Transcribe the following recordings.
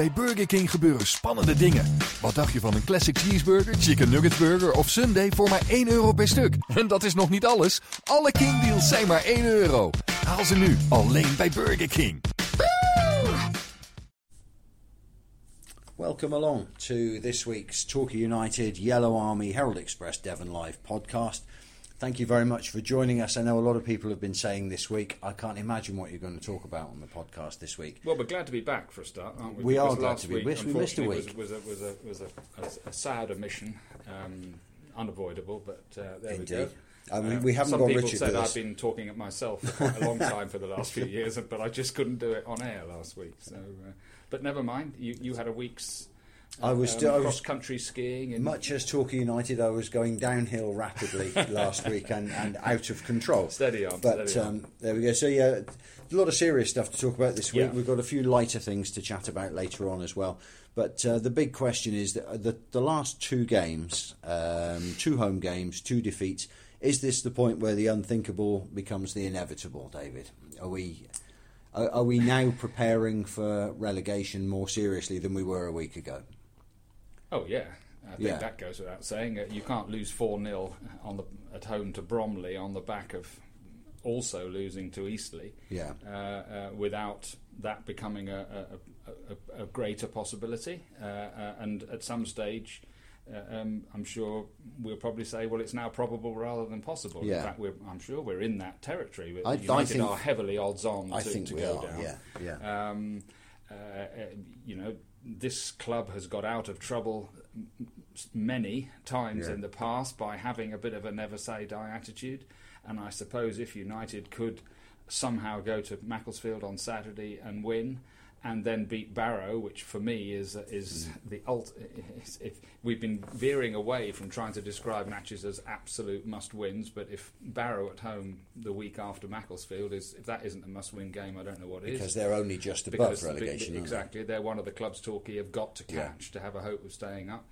bij Burger King gebeuren spannende dingen. Wat dacht je van een classic cheeseburger, chicken nugget burger of sundae voor maar 1 euro per stuk? En dat is nog niet alles. Alle King deals zijn maar 1 euro. Haal ze nu alleen bij Burger King. Welcome along to this week's Torquay United Yellow Army Herald Express Devon Live podcast. Thank you very much for joining us. I know a lot of people have been saying this week, I can't imagine what you're going to talk about on the podcast this week. Well, we're glad to be back for a start, aren't we? We are glad to be. week, We missed- a week. Was, was, a, was, a, was a, a, sad omission, um, unavoidable, but uh, there we go. Indeed. I mean, Uh, we haven't some got people Richard said I've been talking at myself for quite a long time for the last few years, but I just couldn't do it on air last week. So, uh, but never mind. You, you had a week's I was still- I was- cross country skiing. In, Much as Torquay United, I was going downhill rapidly last week and, and out of control. Steady on, But steady on. um, there we go. So, yeah, a lot of serious stuff to talk about this week. Yeah. We've got a few lighter things to chat about later on as well. But uh, the big question is that uh, the, the last two games, um, two home games, two defeats, is this the point where the unthinkable becomes the inevitable, David? Are we. Are we now preparing for relegation more seriously than we were a week ago? Oh yeah, I think Yeah. that goes without saying. Uh, you can't lose four 0 on the at home to Bromley on the back of also losing to Eastleigh. Yeah. Uh, uh, without that becoming a, a, a, a, greater possibility, uh, uh, and at some stage. Uh, um, I'm sure we'll probably say, well, it's now probable rather than possible. Yeah. In fact, we're, I'm sure we're in that territory. I- I United think- are heavily odds on I to, think to we go are, down. yeah, yeah. Um, you know, this club has got out of trouble many times Yeah. in the past by having a bit of a never say die attitude. And I suppose if United could somehow go to Macclesfield on Saturday and win. And then beat Barrow, which for me is is Mm. the ult. is- If we've been veering away from trying to describe matches as absolute must wins, but if Barrow at home the week after Macclesfield is if that isn't a must win game, I don't know what is Because they're only just above because relegation. be- aren't they? exactly, they're one of the clubs Torquay have got to Yeah. catch to have a hope of staying up.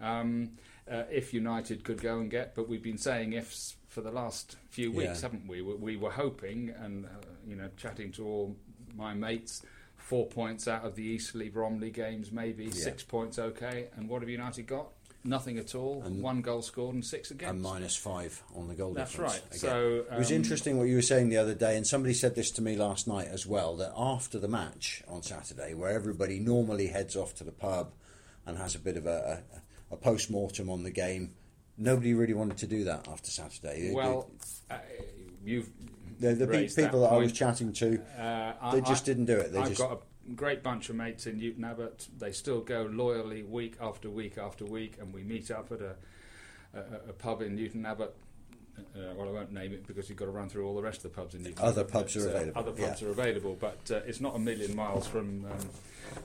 Um, uh, if United could go and get, but we've been saying ifs for the last few weeks, Yeah. haven't we? we? We were hoping, and uh, you know, chatting to all my mates, four points out of the Eastleigh Bromley games, maybe six points, okay. And what have United got? Nothing at all. And- One goal scored and six against. and minus five on the goal That's difference. right. again. So, it was um, interesting what you were saying the other day, and somebody said this to me last night as well. That after the match on Saturday, where everybody normally heads off to the pub and has a bit of a, a, a post mortem on the game, nobody really wanted to do that after Saturday. Well, uh, you've the, the pe- people that that, I was chatting to, Uh, they I- just I- didn't do it. They I've just got a great bunch of mates in Newton Abbot. They still go loyally week after week after week, and we meet up at a, a, a pub in Newton Abbot. Uh, well, I won't name it because you've got to run through all the rest of the pubs in Newton. Other Abbot, pubs but, are uh, available, Other pubs yeah. are available, but uh, it's not a million miles from um,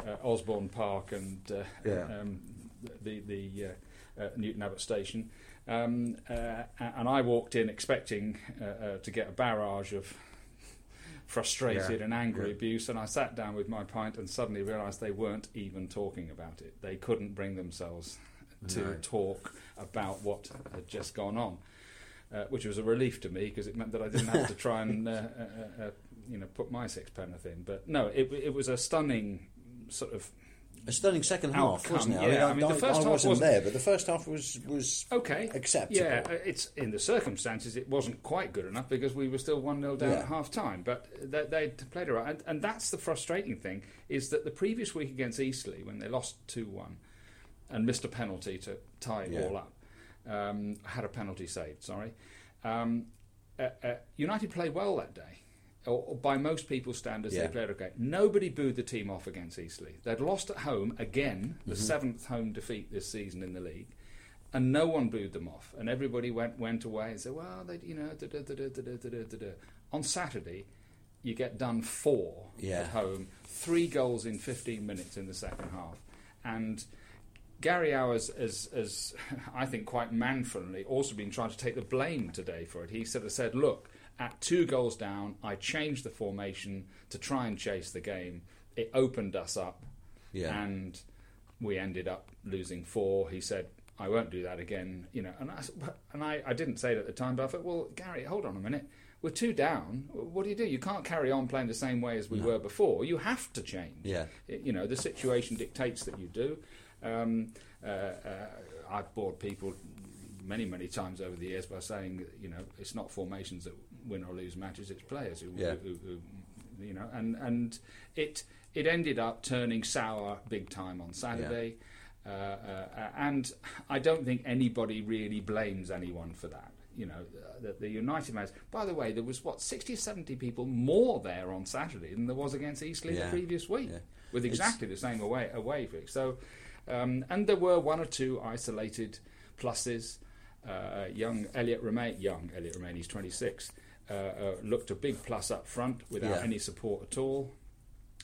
uh, Osborne Park and uh, Yeah. um, the the uh, uh, Newton Abbot station. Um, uh, and I walked in expecting uh, uh, to get a barrage of frustrated Yeah, and angry yeah. abuse, and I sat down with my pint and suddenly realised they weren't even talking about it. They couldn't bring themselves to No. talk about what had just gone on, uh, which was a relief to me because it meant that I didn't have to try and uh, uh, you know put my sixpenneth in. But no, it, it was a stunning sort of a stunning second half, outcome, wasn't it? yeah. I I mean, mean, the first I half wasn't wasn't- there, but the first half was was okay. acceptable. Yeah, uh, it's in the circumstances it wasn't quite good enough because we were still one 0 down Yeah. at half time. But they, they played right, and, and that's the frustrating thing is that the previous week against Eastleigh when they lost two one and missed a penalty to tie it Yeah. all up, um, had a penalty saved. Sorry, um, uh, uh, United played well that day or, or by most people's standards, yeah. they played okay. Nobody booed the team off against Eastleigh. They'd lost at home again, the mm-hmm. seventh home defeat this season in the league, and no one booed them off. And everybody went went away and said, "Well, they, you know." On Saturday, you get done four yeah. at home, three goals in 15 minutes in the second half, and. Gary Owers has, I think, quite manfully also been trying to take the blame today for it. He sort of said, look, at two goals down, I changed the formation to try and chase the game. It opened us up, Yeah. and we ended up losing four. He said, "I won't do that again." You know, and I, and I, I didn't say it at the time, but I thought, "Well, Gary, hold on a minute. we're two down. What do you do? You can't carry on playing the same way as we were before. You have to change. Yeah. You know, the situation dictates that you do. Um, uh, uh, I've bored people many, many times over the years by saying, you know, it's not formations that win or lose matches; it's players who, Yeah. who, who, who you know, and and it it ended up turning sour big time on Saturday. Uh, uh, and I don't think anybody really blames anyone for that. You know, uh, the, the United match. By the way, there was what 60 or 70 people more there on Saturday than there was against Eastleigh Yeah. the previous week, Yeah. with It's- exactly the same away away fix. So, um, and there were one or two isolated pluses. Uh, young Elliot Romain, young Elliot Romain, he's 26, uh, uh, looked a big plus up front without Yeah. any support at all.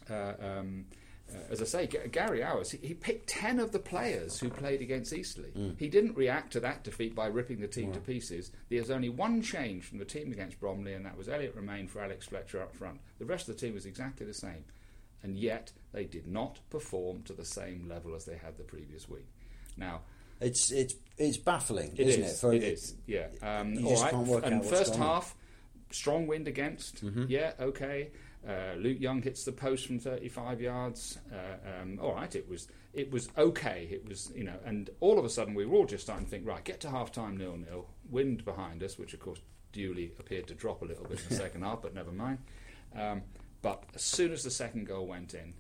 Uh, um, uh, as I say, G- Gary Owers, he, he picked 10 of the players who played against Eastleigh. Mm. He didn't react to that defeat by ripping the team to pieces. There's only one change from the team against Bromley, and that was Elliot Romain for Alex Fletcher up front. The rest of the team was exactly the same. And yet, they did not perform to the same level as they had the previous week. Now, It's it's it's baffling, it isn't is, it? For- it is. Yeah. Um, just right. and first half, strong wind against. Yeah. Okay. Uh, Luke Young hits the post from 35 yards. Uh, um, all right. It was it was okay. It was you know, and all of a sudden we were all just starting to think, right, get to half time nil nil. Wind behind us, which of course duly appeared to drop a little bit in the second half, but never mind. Um, but as soon as the second goal went in,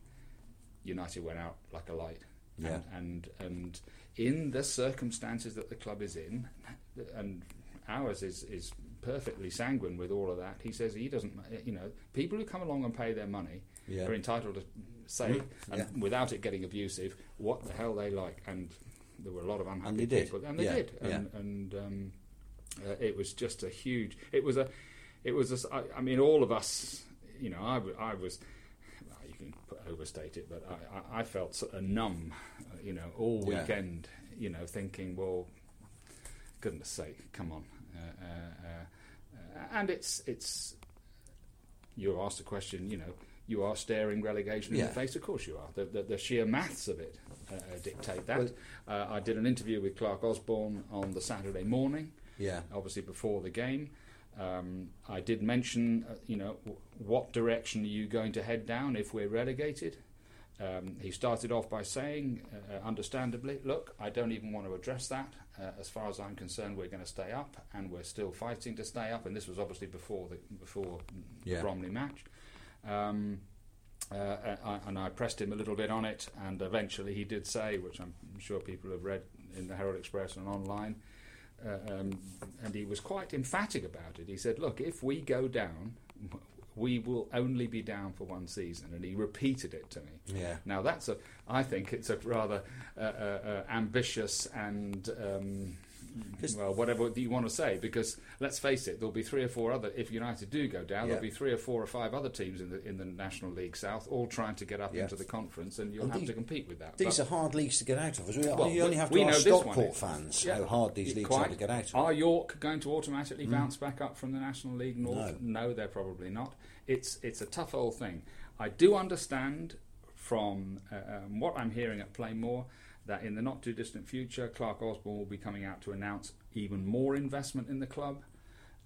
United went out like a light. Yeah. And, and and in the circumstances that the club is in, and Owers is is perfectly sanguine with all of that. He says he doesn't. You know, people who come along and pay their money Yeah. are entitled to say, and yeah. without it getting abusive, what the hell they like. And there were a lot of unhappy And they did. people, and they Yeah, did. And, and um, uh, it was just a huge. It was a. It was. A, I, I mean, all of us. You know, I, w- I was. well, You can put, overstate it, but I, I, felt sort of numb. You know, all weekend. You know, thinking, well, goodness sake, come on. Uh, uh, uh, and it's it's. You asked the question. You know, you are staring relegation in Yeah. the face. Of course, you are. The, the, the sheer maths of it uh, dictate that. Well- uh, I did an interview with Clark Osborne on the Saturday morning yeah. obviously before the game. Um, I did mention, uh, you know, w- what direction are you going to head down if we're relegated? Um, he started off by saying, uh, uh, understandably, look, I don't even want to address that. Uh, as far as I'm concerned, we're going to stay up, and we're still fighting to stay up. And this was obviously before the before Yeah. the Bromley match. Um, uh, I, and I pressed him a little bit on it, and eventually he did say, which I'm sure people have read in the Herald Express and online, uh, um, and he was quite emphatic about it. He said, "Look, if we go down, we will only be down for one season," and he repeated it to me. Yeah. Now that's a, I think it's a rather uh, uh, uh, ambitious and um, well, whatever you want to say, because let's face it, there'll be three or four other. If United do go down, Yeah. there'll be three or four or five other teams in the in the National League South, all trying to get up Yeah. into the conference, and you'll And have these- to compete with that. These But- are hard leagues to get out of. As we, well, you only have to we know ask this one Stockport fans Yeah. how hard these leagues quite. are to get out of. Are York going to automatically bounce back up from the National League North? No. they're probably not. It's it's a tough old thing. I do understand from uh, um, what I'm hearing at Plainmoor that in the not too distant future, Clark Osborne will be coming out to announce even more investment in the club.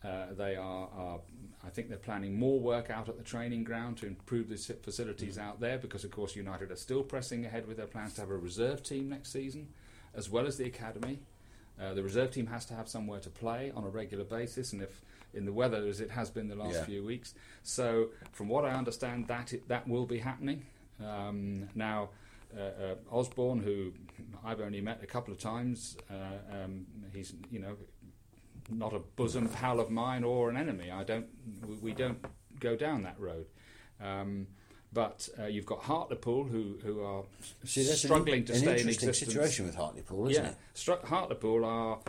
Uh, they are, are, I think they're planning more work out at the training ground to improve the facilities out there because, of course, United are still pressing ahead with their plans to have a reserve team next season, as well as the academy. Uh, the reserve team has to have somewhere to play on a regular basis, and if in the weather as it has been the last Yeah. few weeks, so from what I understand, that it, that will be happening. Um, now, uh, uh, Osborne, who I've only met a couple of times, uh, um, he's you know not a bosom pal of mine or an enemy. I don't. We, we don't go down that road. Um, but uh, you've got Hartlepool, who who are See, an struggling in- to an stay in existence. situation with Hartlepool, isn't yeah, it? Stru- Hartlepool are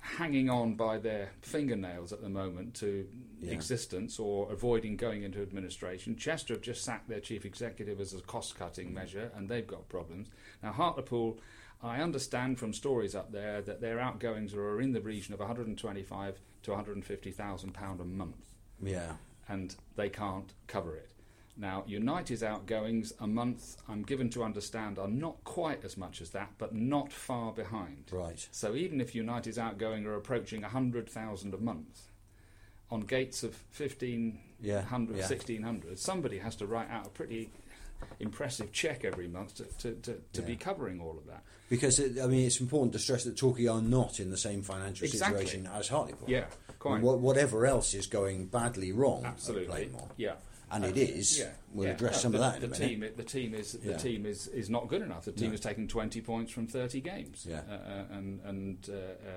hanging on by their fingernails at the moment to Yeah. existence or avoiding going into administration. Chester have just sacked their chief executive as a cost-cutting mm. measure, and they've got problems. Now Hartlepool, I understand from stories up there that their outgoings are in the region of 125 to 150 thousand pound a month Yeah. and they can't cover it. Now, United's outgoings a month, I'm given to understand, are not quite as much as that, but not far behind. Right. So even if United's outgoing are approaching 100,000 a month, on gates of 1500, Yeah, yeah. 1600, somebody has to write out a pretty impressive check every month to, to, to, to be covering all of that. Because it, I mean, it's important to stress that Torquay are not in the same financial Exactly. situation as Hartlepool. Yeah, quite. And what, whatever else is going badly wrong Absolutely. Yeah. and Uh, it is. Yeah, We'll yeah. address Uh, some the, of that in the team, the team is the Yeah. team is, is not good enough. The team No. has taken twenty points from thirty games. Yeah. uh, uh, and and uh,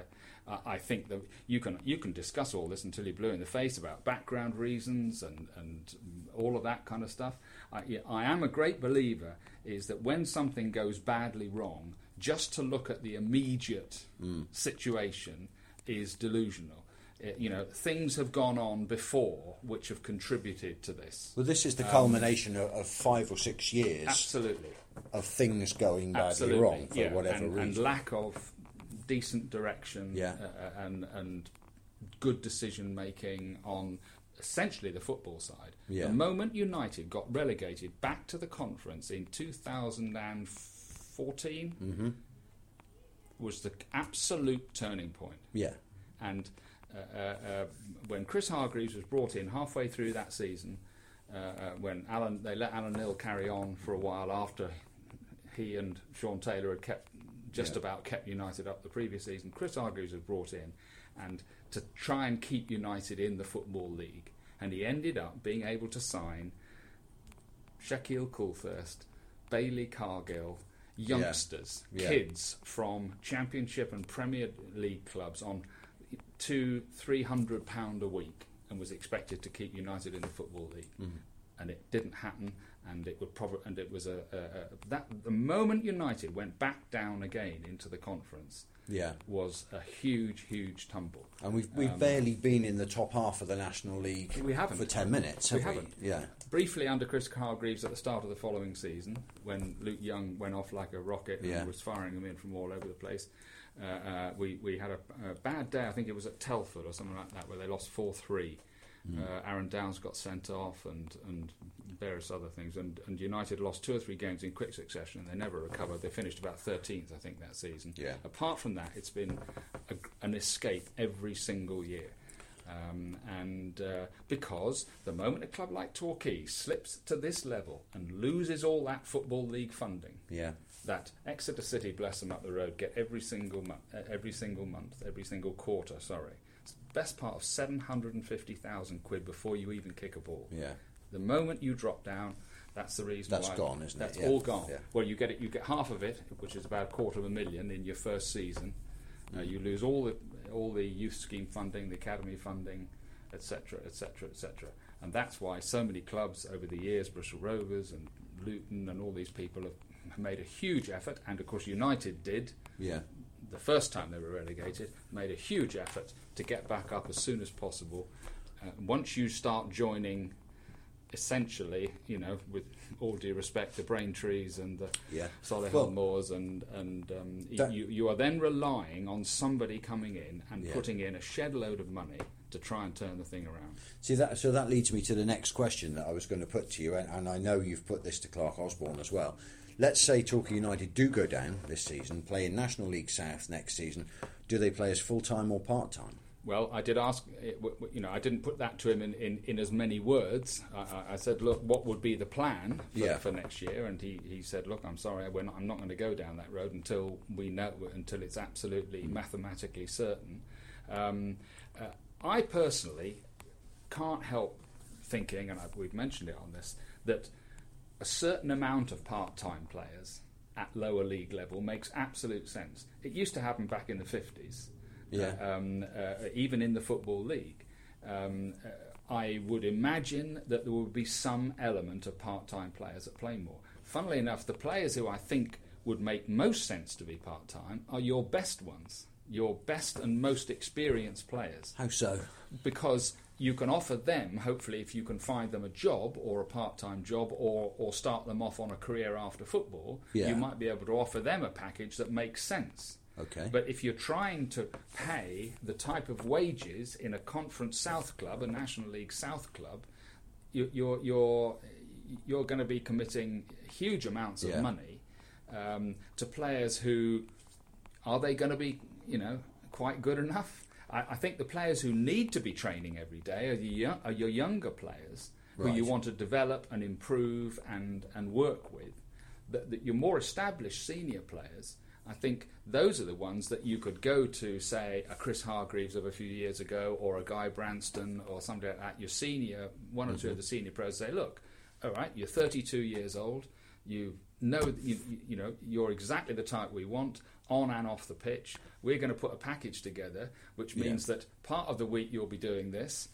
uh, I I think that you can you can discuss all this until you're blue in the face about background reasons and and all of that kind of stuff. I, I am a great believer is that when something goes badly wrong, just to look at the immediate Mm. situation is delusional. Uh, you know, things have gone on before which have contributed to this. Well, this is the culmination of, of five or six years Absolutely. of things going badly Absolutely. wrong for yeah. whatever and, reason. and lack of decent direction Yeah. uh, uh, and, and good decision making on essentially the football side. Yeah. The moment United got relegated back to the conference in 2014 Mm-hmm. was the absolute turning point. yeah, And uh, uh, uh, when Chris Hargreaves was brought in halfway through that season, when Alan they let Alan Knill carry on for a while after he and Sean Taylor had kept just Yeah. about kept United up the previous season, Chris Hargreaves was brought in and to try and keep United in the football league, and he ended up being able to sign Shaquille Coulthirst, Bailey Cargill, youngsters, Yeah. kids from Championship and Premier League clubs on two, three hundred pound a week, and was expected to keep United in the football league, Mm-hmm. and it didn't happen. And it would probably, and it was a, a, a that the moment United went back down again into the conference yeah. was a huge, huge tumble. And we've we've Um, barely been in the top half of the National League We haven't. for ten minutes. We Have we? haven't. Yeah, briefly under Chris Hargreaves at the start of the following season, when Luke Young went off like a rocket Yeah. and was firing them in from all over the place. Uh, uh, we we had a, a bad day. I think it was at Telford or something like that, where they lost four three. Uh, Aaron Downes got sent off, and, and various other things. And, and United lost two or three games in quick succession, and they never recovered. They finished about 13th, I think, that season. Yeah. Apart from that, it's been a, an escape every single year. Um, and uh, because the moment a club like Torquay slips to this level and loses all that football league funding, yeah, that Exeter City, bless them up the road, get every single month, uh, every single month, every single quarter. Sorry, it's the best part of seven hundred and fifty thousand quid before you even kick a ball. yeah. The moment you drop down, that's the reason. That's why gone, isn't it? That's Yeah. all gone. Yeah. Well, you get it. You get half of it, which is about a quarter of a million in your first season. Uh, Mm. you lose all the all the youth scheme funding, the academy funding, etc., etc., etc. And that's why so many clubs over the years, Bristol Rovers and Luton and all these people have made a huge effort. And of course, United did Yeah, the first time they were relegated, made a huge effort to get back up as soon as possible. Uh, once you start joining, essentially, you know, with all due respect, the Braintrees and the Yeah. Solihull Well- Moors, and and um, That- you you are then relying on somebody coming in and Yeah. putting in a shed load of money to try and turn the thing around. See that, so that leads me to the next question that I was going to put to you, and, and I know you've put this to Clark Osborne as well. Let's say Torquay United do go down this season, play in National League South next season. Do they play as full time or part time? Well, I did ask, eh, you know, I didn't put that to him in, in, in as many words. I, I- I said, look, what would be the plan for, Yeah. for next year? And he, he said, look, I'm sorry, we're not, I'm not going to go down that road until we know, until it's absolutely mathematically certain. Um, uh, I personally can't help thinking, and I've, we've mentioned it on this, that a certain amount of part-time players at lower league level makes absolute sense. It used to happen back in the 50s Yeah. um, uh, even in the football league. Um, uh, I would imagine that there would be some element of part-time players at Plainmoor. Funnily enough, the players who I think would make most sense to be part-time are your best ones, your best and most experienced players How so? because you can offer them, hopefully, if you can find them a job or a part time job or, or start them off on a career after football, Yeah. you might be able to offer them a package that makes sense. Okay. But if you're trying to pay the type of wages in a Conference South club, a National League South club, you, you're, you're, you're going to be committing huge amounts of Yeah. money um, to players who are they going to be, you know, quite good enough? I, I think the players who need to be training every day are, are your younger players who you want to develop and improve and, and work with. That, that your more established senior players, I think those are the ones that you could go to, say, a Chris Hargreaves of a few years ago or a Guy Branston or somebody like that, your senior, one or two of mm-hmm. the senior pros say, look, all right, you're 32 years old, you know, you, you- know, you're exactly the type we want on and off the pitch. We're going to put a package together, which Yeah. means that part of the week you'll be doing this,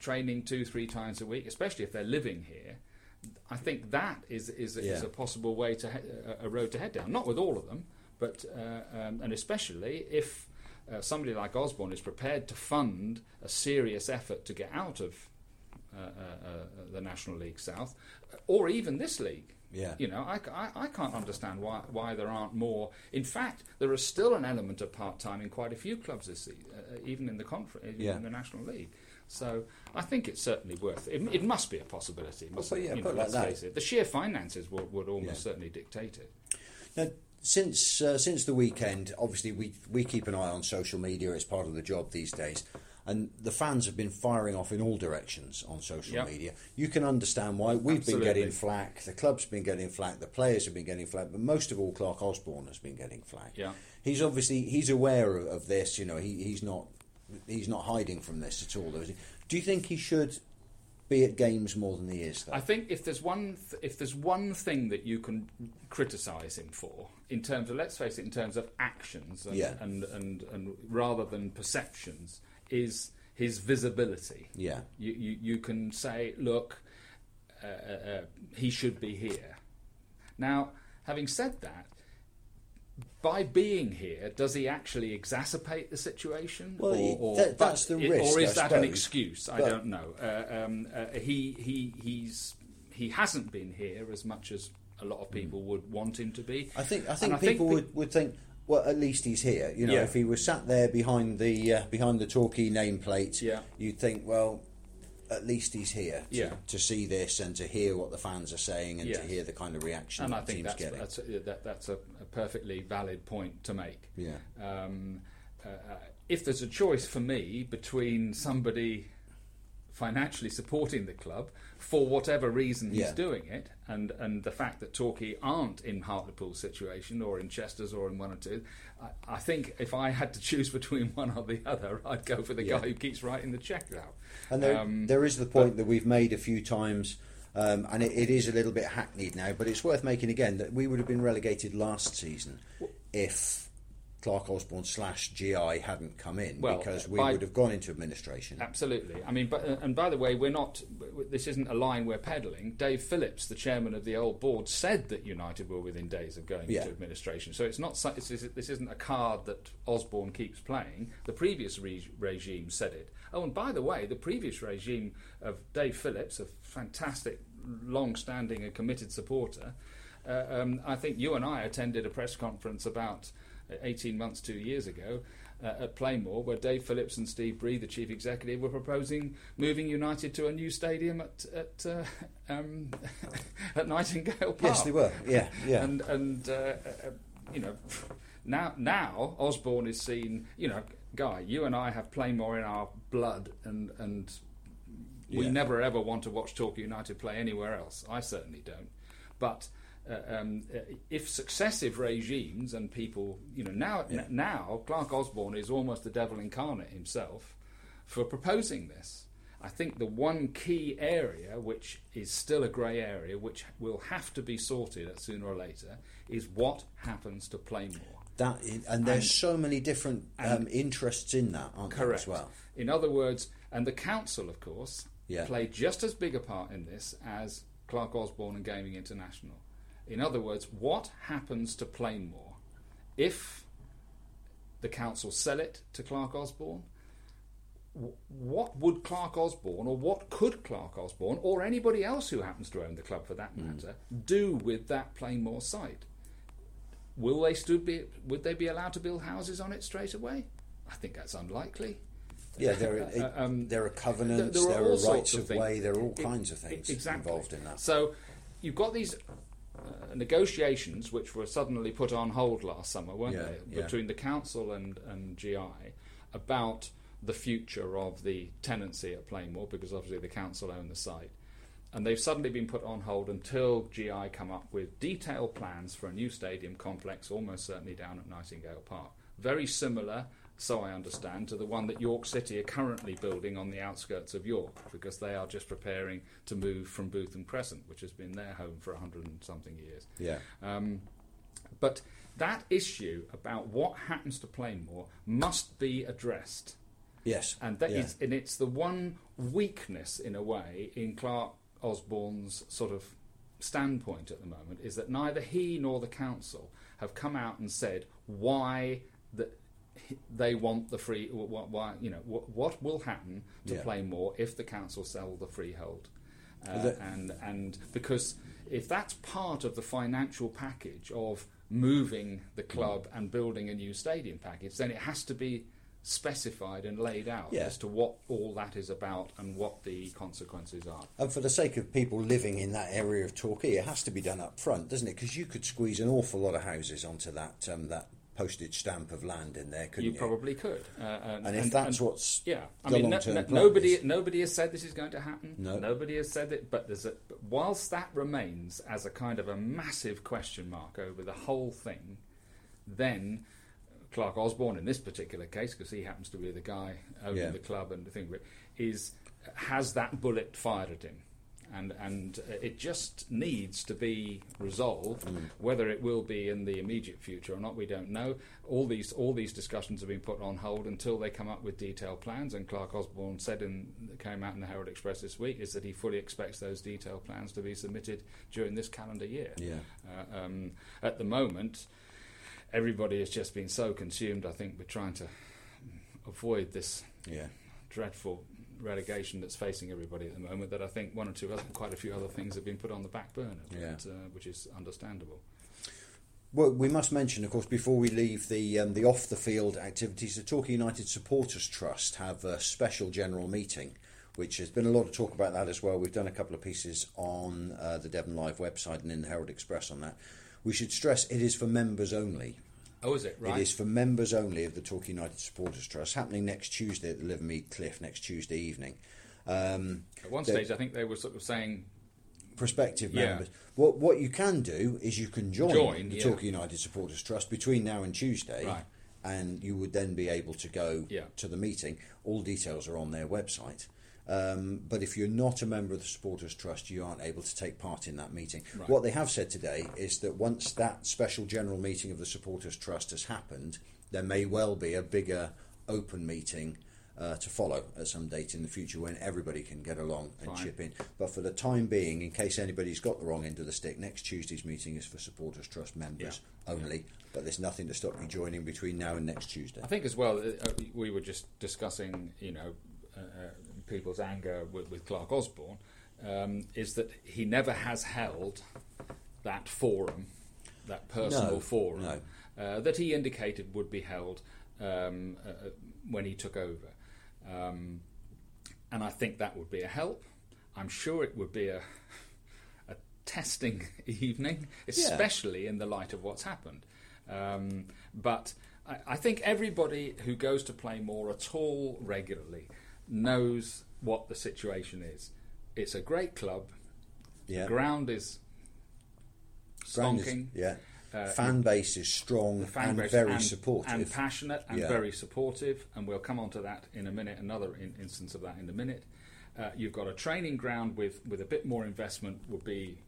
training two, three times a week, especially if they're living here. I think that is is, is a possible way to he- a- a road to head down. Not with all of them, but uh, um, and especially if uh, somebody like Osborne is prepared to fund a serious effort to get out of uh, uh, uh, the National League South, or even this league. Yeah. You know, I, I, I can't understand why, why there aren't more. In fact, there is still an element of part time in quite a few clubs this season, uh, even in the conference, even Yeah. in the National League. So I think it's certainly worth it. It must be a possibility. Must, Well, yeah, you know, like let's that. face it. The sheer finances would, would almost Yeah. certainly dictate it. Now, since uh, since the weekend, obviously we we keep an eye on social media. It's part of the job these days, and the fans have been firing off in all directions on social Yep. media. You can understand why we've Absolutely. been getting flack. The club's been getting flack. The players have been getting flack, but most of all, Clark Osborne has been getting flack. Yeah. he's obviously he's aware of, of this. You know, he, he's not he's not hiding from this at all. though, is he? Do you think he should be at games more than he is? Though? I think if there's one th- if there's one thing that you can criticise him for in terms of let's face it in terms of actions and, Yeah. and, and, and rather than perceptions is his visibility. Yeah. You you, you can say look uh, uh, uh, he should be here. Now having said that by being here, does he actually exacerbate the situation? Well, or, or, that- that's the risk, Or is I that an suppose. excuse? I But- don't know. Uh, um, uh, he he he's he hasn't been here as much as a lot of people would want him to be. I think I And think people pe- would, would think, well, at least he's here. You know, Yeah. if he was sat there behind the uh, behind the Torquay nameplate, Yeah. you'd think, well, at least he's here to, Yeah. to see this and to hear what the fans are saying and to hear the kind of reaction and I think team's that's getting. that's a, that, that's a perfectly valid point to make. Yeah. Um, uh, uh, if there's a choice for me between somebody financially supporting the club for whatever reason he's Yeah. doing it, and, and the fact that Torquay aren't in Hartlepool's situation or in Chester's or in one or two, I, I think if I had to choose between one or the other, I'd go for the Yeah. guy who keeps writing the check out. And there, Um, there is the point that we've made a few times, um, and it, it is a little bit hackneyed now, but it's worth making again that we would have been relegated last season if Clark Osborne slash GI hadn't come in, Well, because we by- would have gone into administration. Absolutely. I mean, but, uh, and by the way, we're not. This isn't a line we're peddling. Dave Phillips, the chairman of the old board, said that United were within days of going Yeah. into administration. So it's not. It's, this isn't a card that Osborne keeps playing. The previous re- regime said it. Oh, and by the way, the previous regime of Dave Phillips, a fantastic, long-standing and committed supporter. Uh, um, I think you and I attended a press conference about uh, 18 months, two years ago, uh, at Plainmoor, where Dave Phillips and Steve Bree, the chief executive, were proposing moving United to a new stadium at at, uh, um, at Nightingale Park. Yes, they were. Yeah, yeah. And and uh, uh, you know, now now Osborne is seen. You know, Guy, you and I have Plainmoor in our blood, and and we Yeah. never ever want to watch Torquay United play anywhere else. I certainly don't. But uh, um, uh, if successive regimes and people, you know, now Yeah. n- now Clark Osborne is almost the devil incarnate himself for proposing this. I think the one key area, which is still a grey area, which will have to be sorted at sooner or later, is what happens to Plainmoor. That is, and there's And- so many different um, interests in that, aren't there, Correct. as well? In other words, and the council, of course, Yeah. play just as big a part in this as Clark Osborne and Gaming International. In other words, what happens to Plainmoor if the council sell it to Clark Osborne? What would Clark Osborne, or what could Clark Osborne, or anybody else who happens to own the club for that matter, do with that Plainmoor site? Will they stood be? Would they be allowed to build houses on it straight away? I think that's unlikely. Yeah, there are, Uh, um, there are covenants, there there, are are, all sorts rights of of, way, there are all kinds of things exactly. involved in that. So you've got these uh, negotiations which were suddenly put on hold last summer, weren't Yeah, they, yeah. between the council and, and GI. about the future of the tenancy at Plainmoor because obviously the council own the site. And they've suddenly been put on hold until GI come up with detailed plans for a new stadium complex, almost certainly down at Nightingale Park. Very similar, so I understand, to the one that York City are currently building on the outskirts of York, because they are just preparing to move from Bootham Crescent, which has been their home for a hundred and something years. Yeah. Um, but that issue about what happens to Plainmoor must be addressed. Yes. And that yeah. is, and it's the one weakness in a way in Clark Osborne's sort of standpoint at the moment is that neither he nor the council have come out and said why that they want the free why you know what, what will happen to Yeah. Plainmoor if the council sell the freehold uh, The- and and because if that's part of the financial package of moving the club and building a new stadium package then it has to be specified and laid out Yeah. as to what all that is about and what the consequences are. And for the sake of people living in that area of Torquay, it has to be done up front, doesn't it? Because you could squeeze an awful lot of houses onto that um, that postage stamp of land in there, couldn't You you? probably could. Uh, and, And if that's what's yeah, I mean, no, no- nobody is- nobody has said this is going to happen. No. Nobody has said it, but there's a but whilst that remains as a kind of a massive question mark over the whole thing, then Clark Osborne, in this particular case, because he happens to be the guy owning Yeah. the club and the thing, is has that bullet fired at him. And, and it just needs to be resolved. Mm. Whether it will be in the immediate future or not, we don't know. All these all these discussions have been put on hold until they come up with detailed plans. And Clark Osborne said in came out in the Herald Express this week is that he fully expects those detailed plans to be submitted during this calendar year. Yeah. Uh, um, at the moment, everybody has just been so consumed. I think with trying to avoid this Yeah. dreadful relegation that's facing everybody at the moment that I think one or two other, quite a few other things have been put on the back burner, Yeah. but, uh, which is understandable. Well, we must mention, of course, before we leave the um, the off the field activities, the Torquay United Supporters Trust have a special general meeting, which has been a lot of talk about that as well. We've done a couple of pieces on uh, the Devon Live website and in the Herald Express on that. We should stress it is for members only. Oh, is it right? It is for members only of the Torquay United Supporters Trust, happening next Tuesday at the Livermead Cliff, next Tuesday evening. Um, At one stage, I think they were sort of saying, prospective Yeah. members. What what you can do is you can join, Join, the yeah. Torquay United Supporters Trust between now and Tuesday, Right. and you would then be able to go Yeah. to the meeting. All details are on their website. Um, but if you're not a member of the Supporters Trust, you aren't able to take part in that meeting. Right. What they have said today is that once that special general meeting of the Supporters Trust has happened, there may well be a bigger open meeting uh, to follow at some date in the future when everybody can get along and Fine. chip in. But for the time being, in case anybody's got the wrong end of the stick, next Tuesday's meeting is for Supporters Trust members only. But there's nothing to stop you joining between now and next Tuesday. I think as well, uh, we were just discussing, you know, uh, uh, people's anger with, with Clark Osborne, um, is that he never has held that forum, that personal No, forum, no. uh, that he indicated would be held um, uh, uh, when he took over. Um, and I think that would be a help. I'm sure it would be a, a testing evening, especially in the light of what's happened. Um, but I, I think everybody who goes to Plainmoor at all regularly knows what the situation is. It's a great club. Yeah. Ground is Ground is- stonking. yeah. Uh, fan base is strong fan and base very and, supportive. and passionate and Yeah. very supportive, and we'll come on to that in a minute. Another in, instance of that in a minute. Uh, you've got a training ground with with a bit more investment would be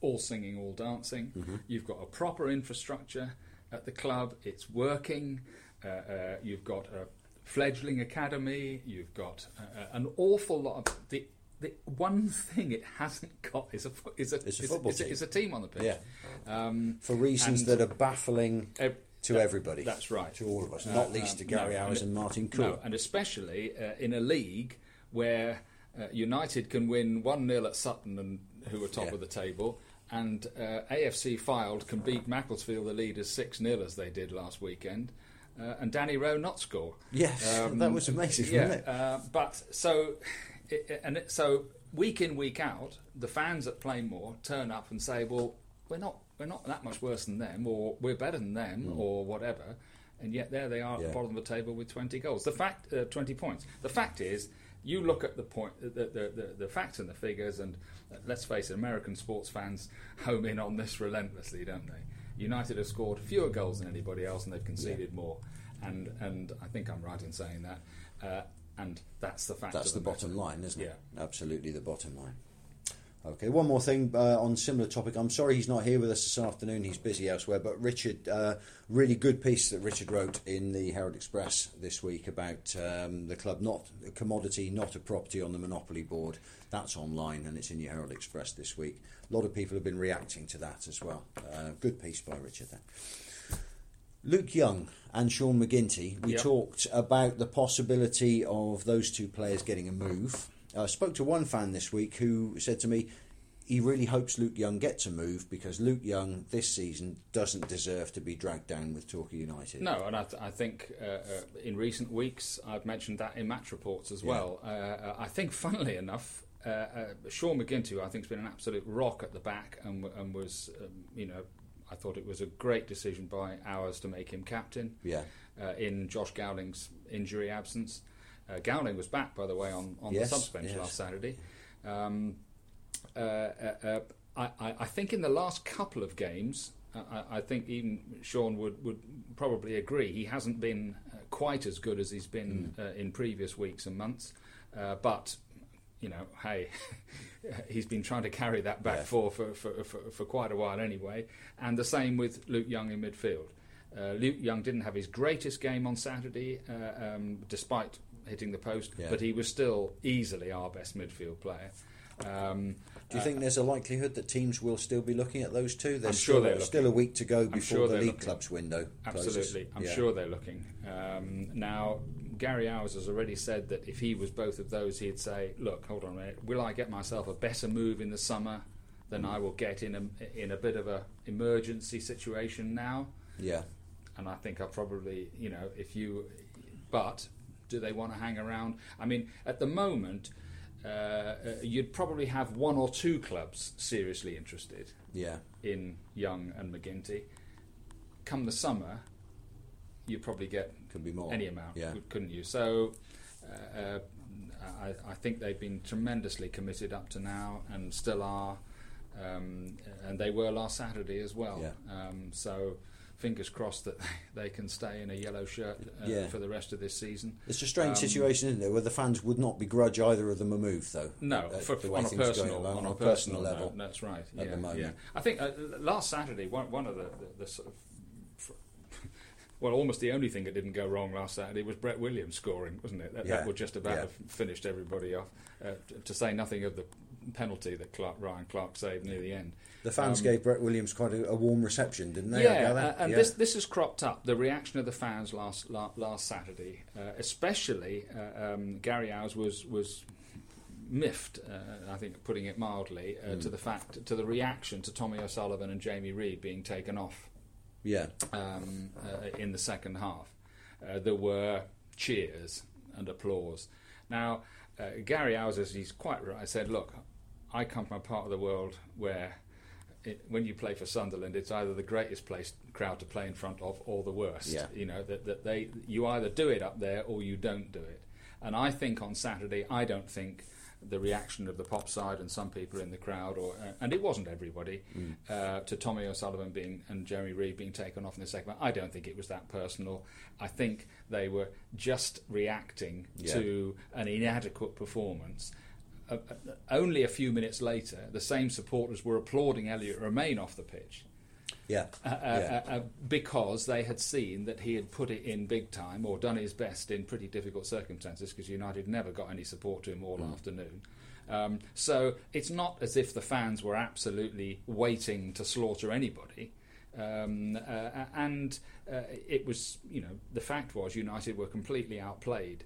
all singing, all dancing. Mm-hmm. You've got a proper infrastructure at the club; it's working. Uh, uh, you've got a fledgling academy. You've got uh, uh, an awful lot of the. The one thing it hasn't got is a is a, It's a is football is a, team. is a team on the pitch. Yeah. Um, for reasons that are baffling to that- everybody. that's right. To all of us, Uh, not least to um, Gary no, Hours and- and Martin No, and especially uh, in a league where uh, United can win 1 0 at Sutton, and, who are top Yeah. of the table, and uh, AFC Fylde can beat Macclesfield, the leaders, 6 0 as they did last weekend. Uh, and Danny Rowe not score. Yes, that was amazing, yeah, wasn't it? Uh, but so, it, and it, so week in week out, the fans at Plainmoor turn up and say, "Well, we're not we're not that much worse than them, or we're better than them, Hmm. or whatever." and yet there they are at the bottom of the table with 20 goals. The fact, uh, 20 points. The fact is, you look at the point, the, the, the, the facts and the figures, and uh, let's face it, American sports fans home in on this relentlessly, don't they? United have scored fewer goals than anybody else, and they've conceded more. And and I think I'm right in saying that. Uh, and that's the fact. That's the the bottom matter. line, isn't it? Yeah. Absolutely the bottom line. Okay, one more thing uh, on similar topic. I'm sorry he's not here with us this afternoon. He's busy elsewhere. But Richard, uh, really good piece that Richard wrote in the Herald Express this week about um, the club not a commodity, not a property on the monopoly board. That's online and it's in your Herald Express this week. A lot of people have been reacting to that as well. Uh, good piece by Richard there. Luke Young and Sean McGinty, we Yep. talked about the possibility of those two players getting a move. I spoke to one fan this week who said to me he really hopes Luke Young gets a move because Luke Young this season doesn't deserve to be dragged down with Torquay United. No, and I, th- I think uh, uh, in recent weeks I've mentioned that in match reports as well. Uh, uh, I think, funnily enough, uh, uh, Sean McGinty, I think has been an absolute rock at the back, and, and was, um, you know, I thought it was a great decision by Owers to make him captain Yeah. uh, in Josh Gowling's injury absence. Uh, Gowling was back, by the way, on, on Yes, the subs bench yes. last Saturday. Um, uh, uh, uh, I, I think in the last couple of games, I, I think even Sean would, would probably agree, he hasn't been uh, quite as good as he's been Mm. uh, in previous weeks and months. Uh, but, you know, hey, he's been trying to carry that back Yeah. for, for, for, for, for quite a while anyway. And the same with Luke Young in midfield. Uh, Luke Young didn't have his greatest game on Saturday, uh, um, despite hitting the post, Yeah. but he was still easily our best midfield player. Um, Do you think there's a likelihood that teams will still be looking at those two? There's I'm sure still, they're still a week to go before sure the league looking. clubs window closes. Absolutely, I'm Yeah. sure they're looking. Um, now, Gary Owers has already said that if he was both of those, he'd say, "Look, hold on a minute. Will I get myself a better move in the summer than I will get in a in a bit of a emergency situation now?" Yeah. And I think I probably, you know, if you, but do they want to hang around? I mean, at the moment. Uh, uh, you'd probably have one or two clubs seriously interested Yeah. in Young and McGinty. Come the summer, you'd probably get Could be more. any amount, Yeah. couldn't you? So uh, uh, I, I think they've been tremendously committed up to now and still are. Um, and they were last Saturday as well. Yeah. Um, so fingers crossed that they can stay in a yellow shirt uh, Yeah. for the rest of this season. It's a strange Um, situation, isn't it, where the fans would not begrudge either of them a move, though. No, uh, for, on, a personal, along, on a personal personal level. note, that's right. at yeah, the moment. yeah. I think uh, last Saturday, one, one of the, the, the sort of well, almost the only thing that didn't go wrong last Saturday was Brett Williams scoring, wasn't it? That, Yeah, that would just about yeah. have finished everybody off. Uh, t- to say nothing of the penalty that Clark, Ryan Clark saved near the end. The fans Um, gave Brett Williams quite a, a warm reception, didn't they? Yeah, uh, and Yeah. this this has cropped up. The reaction of the fans last la, last Saturday, uh, especially uh, um, Gary Owers was was miffed. Uh, I think, putting it mildly, uh, Hmm. to the fact to the reaction to Tommy O'Sullivan and Jamie Reid being taken off yeah, um, uh, in the second half. Uh, there were cheers and applause. Now, uh, Gary as he's quite right, said, "Look, I come from a part of the world where." It, when you play for Sunderland, it's either the greatest place crowd to play in front of or the worst. Yeah. You know that, that they you either do it up there or you don't do it. And I think on Saturday, I don't think the reaction of the pop side and some people in the crowd, or uh, and it wasn't everybody, Mm. uh, to Tommy O'Sullivan being and Jeremy Reed being taken off in the second. I don't think it was that personal. I think they were just reacting Yeah. to an inadequate performance. Only a few minutes later, the same supporters were applauding Elliot Romain off the pitch yeah, uh, uh, yeah. uh, uh, because they had seen that he had put it in big time or done his best in pretty difficult circumstances because United never got any support to him all Mm. afternoon. Um, so it's not as if the fans were absolutely waiting to slaughter anybody. Um, uh, and uh, it was, you know, the fact was United were completely outplayed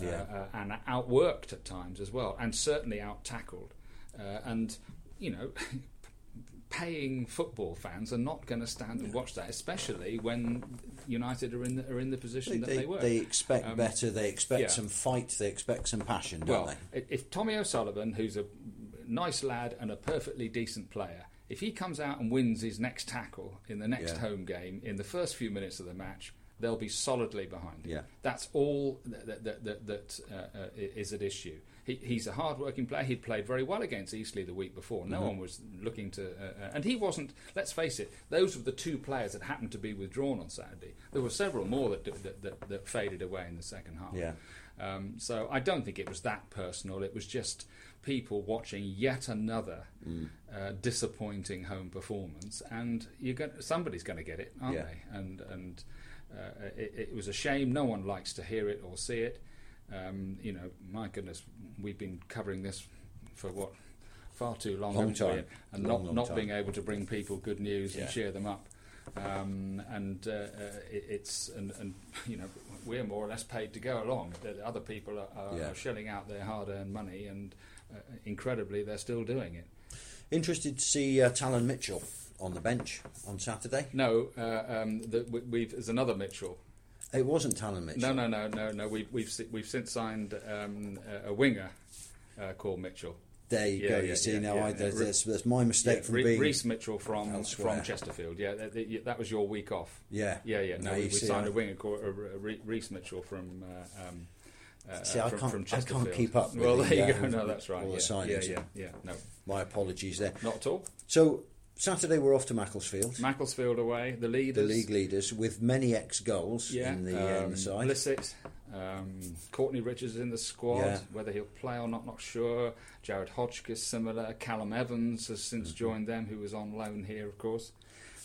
Yeah. uh, and outworked at times as well, and certainly out tackled. Uh, and, you know, paying football fans are not going to stand and watch that, especially when United are in the, are in the position They, that they, were. they expect Um, better. They expect yeah. some fight. They expect some passion, don't well, they? if Tommy O'Sullivan, who's a nice lad and a perfectly decent player, if he comes out and wins his next tackle in the next Yeah. home game in the first few minutes of the match, they'll be solidly behind him. Yeah. That's all that, that, that, that uh, uh, is at issue. He, he's a hard-working player. He'd played very well against Eastleigh the week before. No one was looking to, uh, uh, and he wasn't. Let's face it; those were the two players that happened to be withdrawn on Saturday. There were several more that that, that, faded away in the second half. Yeah. Um, so I don't think it was that personal. It was just people watching yet another uh, disappointing home performance, and you get somebody's going to get it, aren't Yeah. they? And and uh, it, it was a shame. No one likes to hear it or see it. Um, you know, my goodness, we've been covering this for what far too long, Long time. and Long, not long not time. being able to bring people good news Yeah. and cheer them up. Um, and uh, uh, it, it's and, and you know we're more or less paid to go along. The other people are, are, Yeah. are shelling out their hard-earned money, and uh, incredibly, they're still doing it. Interested to see uh, Talon Mitchell on the bench on Saturday. No, uh, um, the, we, we've there's another Mitchell. It wasn't Talon Mitchell. No, no, no, no, no. We've we've we've since signed um, a, a winger uh, called Mitchell. There you Yeah, go. yeah, you see yeah, now, yeah, I, yeah. that's, that's, my mistake Yeah, from Re- being. Reece Mitchell from elsewhere. from Chesterfield. Yeah, that, that, that was your week off. Yeah. Yeah, yeah. No, No, we, we see, signed I- a winger called uh, Re- Mitchell from. Uh, um, uh, See, I from, can't- from I can't keep up with Well, the, there you uh, go. No, that's right. all the signings. yeah, yeah, yeah. No, My apologies there. not at all. So Saturday we're off to Macclesfield, Macclesfield away. The leaders, the league leaders, with many ex goals Yeah, in the, uh, in um, the side. Blissett, um, Courtney Richards is in the squad. Yeah. Whether he'll play or not, not sure. Jared Hodgkiss similar. Callum Evans has since Mm-hmm. joined them, who was on loan here, of course.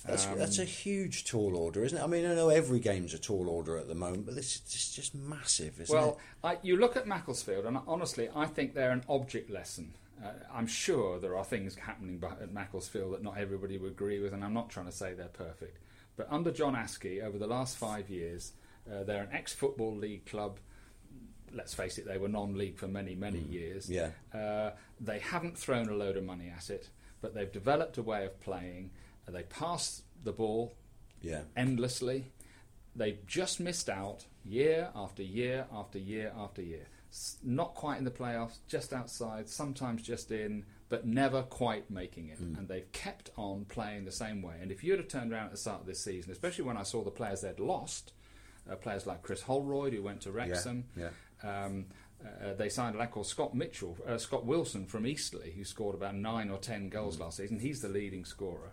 That's Um, that's a huge tall order, isn't it? I mean, I know every game's a tall order at the moment, but this is just, just massive, isn't it? Well, you look at Macclesfield, and honestly, I think they're an object lesson. Uh, I'm sure there are things happening at Macclesfield that not everybody would agree with, and I'm not trying to say they're perfect. But under John Askey, over the last five years, uh, they're an ex-football league club. Let's face it, they were non-league for many, many years. Mm. Yeah. Uh, they haven't thrown a load of money at it, but they've developed a way of playing. Uh, they pass the ball? Yeah. endlessly. They've just missed out year after year after year after year. Not quite in the playoffs, just outside, sometimes just in, but never quite making it. And they've kept on playing the same way. And if you'd have turned around at the start of this season, especially when I saw the players they'd lost, uh, players like Chris Holroyd, who went to Wrexham, yeah. um, uh, they signed a lad called Scott Mitchell, uh, Scott Wilson from Eastleigh, who scored about nine or ten goals last season. He's the leading scorer,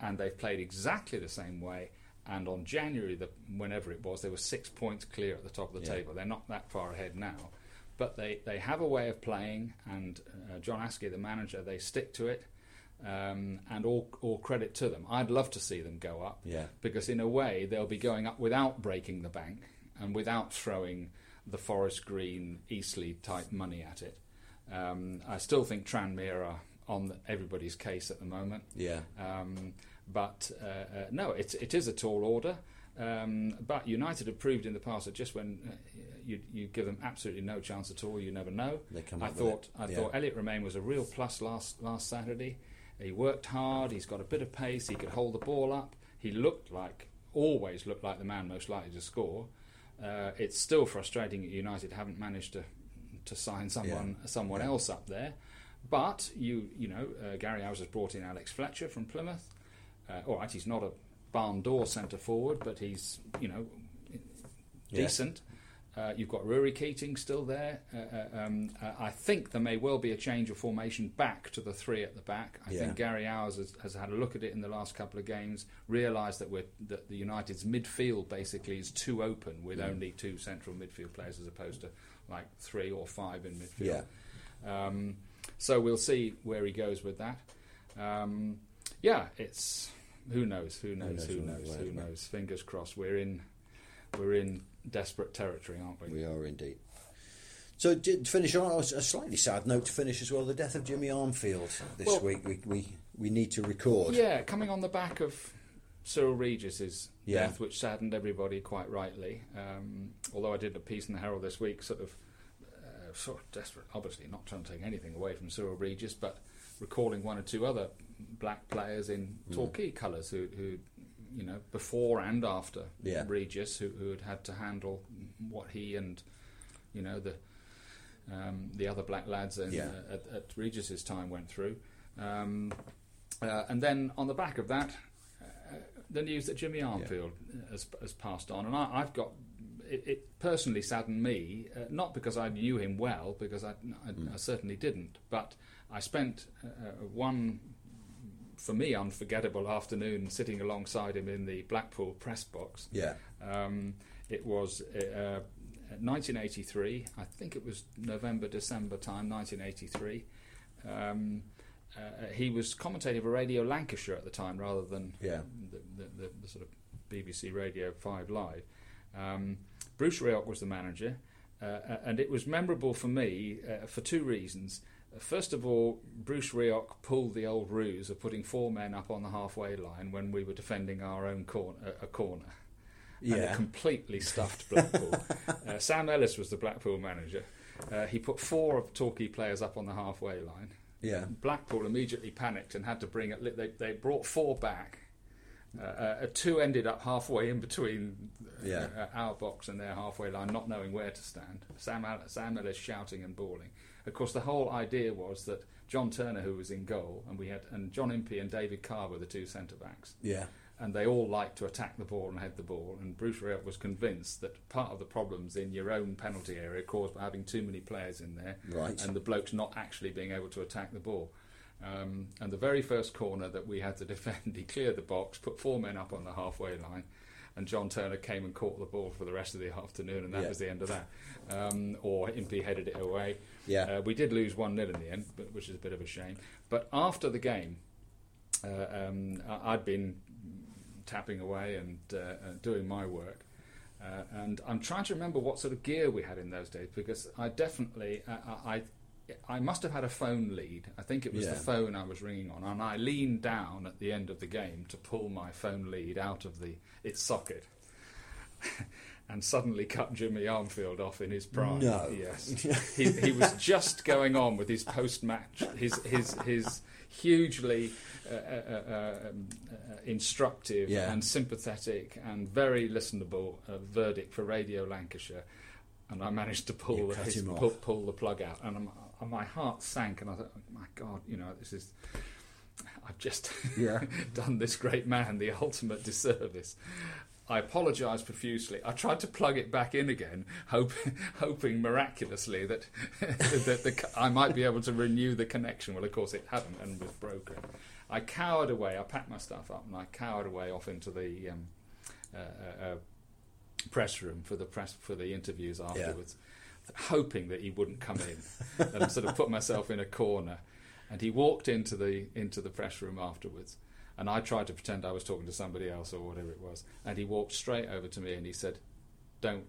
and they've played exactly the same way. And on January, the, whenever it was, they were six points clear at the top of the Yeah. table. They're not that far ahead now, but they, they have a way of playing. And uh, John Askey, the manager, they stick to it. Um, and all, all credit to them. I'd love to see them go up Yeah. because in a way they'll be going up without breaking the bank and without throwing the Forest Green Eastleigh type money at it. Um, I still think Tranmere are on everybody's case at the moment. Yeah. Um, but uh, uh, no, it's, it is a tall order. Um, but United have proved in the past that just when uh, you, you give them absolutely no chance at all, you never know. They come I thought. I Yeah. thought Elliot Romain was a real plus last last Saturday. He worked hard. He's got a bit of pace. He could hold the ball up. He looked like always looked like the man most likely to score. Uh, it's still frustrating that United haven't managed to to sign someone someone else up there. But you you know uh, Gary Owers has brought in Alex Fletcher from Plymouth. Uh, all right, he's not a barn door centre forward, but he's you know Yeah. Uh, you've got Rory Keating still there. Uh, uh, um, uh, I think there may well be a change of formation back to the three at the back. I Yeah. think Gary Owers has, has had a look at it in the last couple of games, realised that we're, that the United's midfield basically is too open with Mm. only two central midfield players as opposed to like three or five in midfield. Yeah. Um, so we'll see where he goes with that. Um, yeah, it's who knows, who knows, knows who where- knows, who knows. Fingers crossed. We're in, we're in desperate territory, aren't we? We are indeed. So to finish on a a slightly sad note to finish as well. The death of Jimmy Armfield this Well- week. We, we we need to record. Yeah, coming on the back of Cyril Regis's Yeah. death, which saddened everybody quite rightly. Um, although I did a piece in the Herald this week, sort of, uh, sort of desperate, obviously not trying to take anything away from Cyril Regis, but recalling one or two other black players in Mm. Torquay colours who, who, you know, before and after Yeah. Regis, who, who had had to handle what he and, you know, the um, the other black lads in, Yeah. uh, at, at Regis's time went through. Um, uh, and then on the back of that, uh, the news that Jimmy Armfield yeah. has, has, passed on, and I, have got it, it, personally saddened me, uh, not because I knew him well, because I, I, mm. I certainly didn't, but I spent uh, uh, one, for me, unforgettable afternoon sitting alongside him in the Blackpool press box. Yeah. Um, it was. Uh, 1983, I think it was November, December time, 1983. Um, uh, he was commentating for Radio Lancashire at the time rather than yeah. the, the, the, the, sort of BBC Radio 5 Live. Um, Bruce Rioch was the manager, uh, uh, and it was memorable for me uh, for two reasons. First of all, Bruce Rioch pulled the old ruse of putting four men up on the halfway line when we were defending our own corner, a corner. Yeah. And completely stuffed Blackpool. uh, Sam Ellis was the Blackpool manager. Uh, he put four of Torquay players up on the halfway line. Yeah. Blackpool immediately panicked and had to bring it. They, they brought four back. Uh, uh, two ended up halfway in between yeah. uh, our box and their halfway line, not knowing where to stand. Sam, Sam Ellis shouting and bawling. Of course, the whole idea was that John Turner, who was in goal, and we had and John Impey and David Carr were the two centre backs. Yeah and they all liked to attack the ball and head the ball. And Bruce Rioch was convinced that part of the problems in your own penalty area caused by having too many players in there, right. and the blokes not actually being able to attack the ball. Um, and the very first corner that we had to defend, he cleared the box, put four men up on the halfway line, and John Turner came and caught the ball for the rest of the afternoon, and that yeah. was the end of that. Um, or Impey headed it away. Yeah. Uh, we did lose 1 0 in the end, but, which is a bit of a shame. But after the game, uh, um, I'd been tapping away and uh, doing my work. Uh, and I'm trying to remember what sort of gear we had in those days because I definitely uh, I I must have had a phone lead. I think it was yeah. the phone I was ringing on, and I leaned down at the end of the game to pull my phone lead out of the its socket. and suddenly cut Jimmy Armfield off in his prime. No. Yes. he, he was just going on with his post match, his, his, his hugely uh, uh, uh, um, uh, instructive yeah. and sympathetic and very listenable uh, verdict for Radio Lancashire. And I managed to pull, his, pull, pull, the plug out. And, and my heart sank, and I thought, oh my God, you know, this is. I've just yeah. done this great man the ultimate disservice. I apologised profusely. I tried to plug it back in again, hoping, hoping miraculously that, that the, I might be able to renew the connection. Well, of course, it hadn't and was broken. I cowered away. I packed my stuff up and I cowered away off into the um, uh, uh, uh press room for the press for the interviews afterwards, yeah. Hoping that he wouldn't come in, and sort of put myself in a corner. And he walked into the into the press room afterwards and I tried to pretend I was talking to somebody else or whatever it was. And he walked straight over to me and he said, "Don't,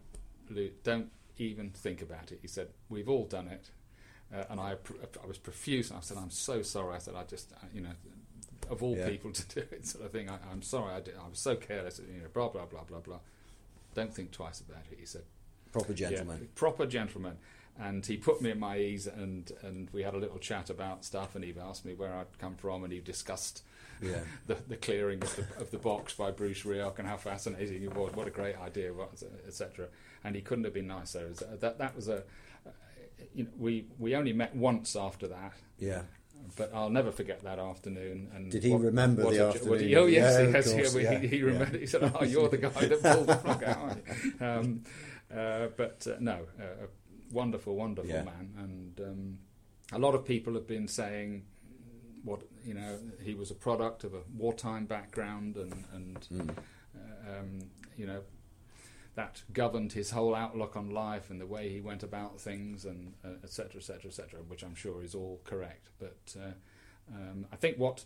don't even think about it." He said, "We've all done it." Uh, and I, I was profuse. I said, "I'm so sorry." I said, "I just, you know, of all yeah. people to do it, sort of thing. I, am sorry. I, did, I was so careless. You know, blah blah blah blah blah. Don't think twice about it." He said, "Proper gentleman." Yeah, proper gentleman and he put me at my ease and and we had a little chat about stuff and he asked me where I'd come from and he discussed yeah. the, the clearing of the, of the box by Bruce Rioch and how fascinating it was, what a great idea, was etc. And he couldn't have been nicer. That that was a, you know, we we only met once after that. Yeah. But I'll never forget that afternoon. And did he what, remember the a, afternoon? He, oh yes, yeah, yes, course, yeah, yeah, he, he remembered. He said, "Oh, you're the guy that pulled the plug out." Um, uh, but uh, no, uh, a wonderful, wonderful man, and um, a lot of people have been saying what you know he was a product of a wartime background and and mm. uh, um, you know that governed his whole outlook on life and the way he went about things and etc etc etc which I'm sure is all correct. But uh, um, I think what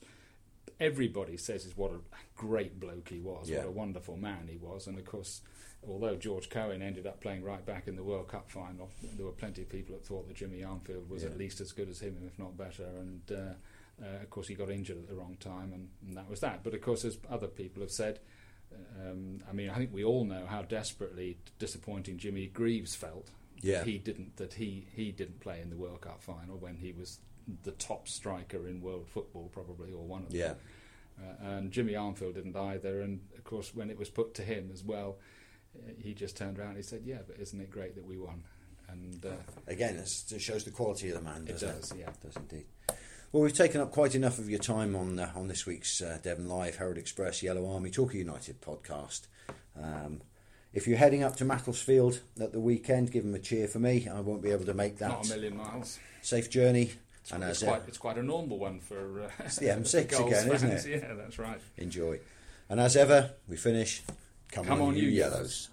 everybody says is what a great bloke he was yeah. what a wonderful man he was and of course although George Cohen ended up playing right back in the World Cup final, there were plenty of people that thought that Jimmy Armfield was yeah. at least as good as him, if not better. And uh, uh, of course, he got injured at the wrong time, and, and, that was that. But of course, as other people have said, um, I mean, I think we all know how desperately disappointing Jimmy Greaves felt. Yeah. That he didn't that he he didn't play in the World Cup final when he was the top striker in world football, probably, or one of them. Uh, and Jimmy Armfield didn't either. And of course, when it was put to him as well, he just turned around and he said, "Yeah, but isn't it great that we won?" And uh, again, it shows the quality of the man. It does, it? yeah, it does indeed. Well, we've taken up quite enough of your time on uh, on this week's uh, Devon Live, Herald Express, Yellow Army, Torquay United podcast. Um, if you're heading up to Macclesfield at the weekend, give them a cheer for me. I won't be able to make that. Not a million miles. Safe journey. It's, and it's, quite, it's quite a normal one for uh, it's the M6 again, fans. isn't it? Yeah, that's right. Enjoy. And as ever, we finish. Come, Come on, on you yellows.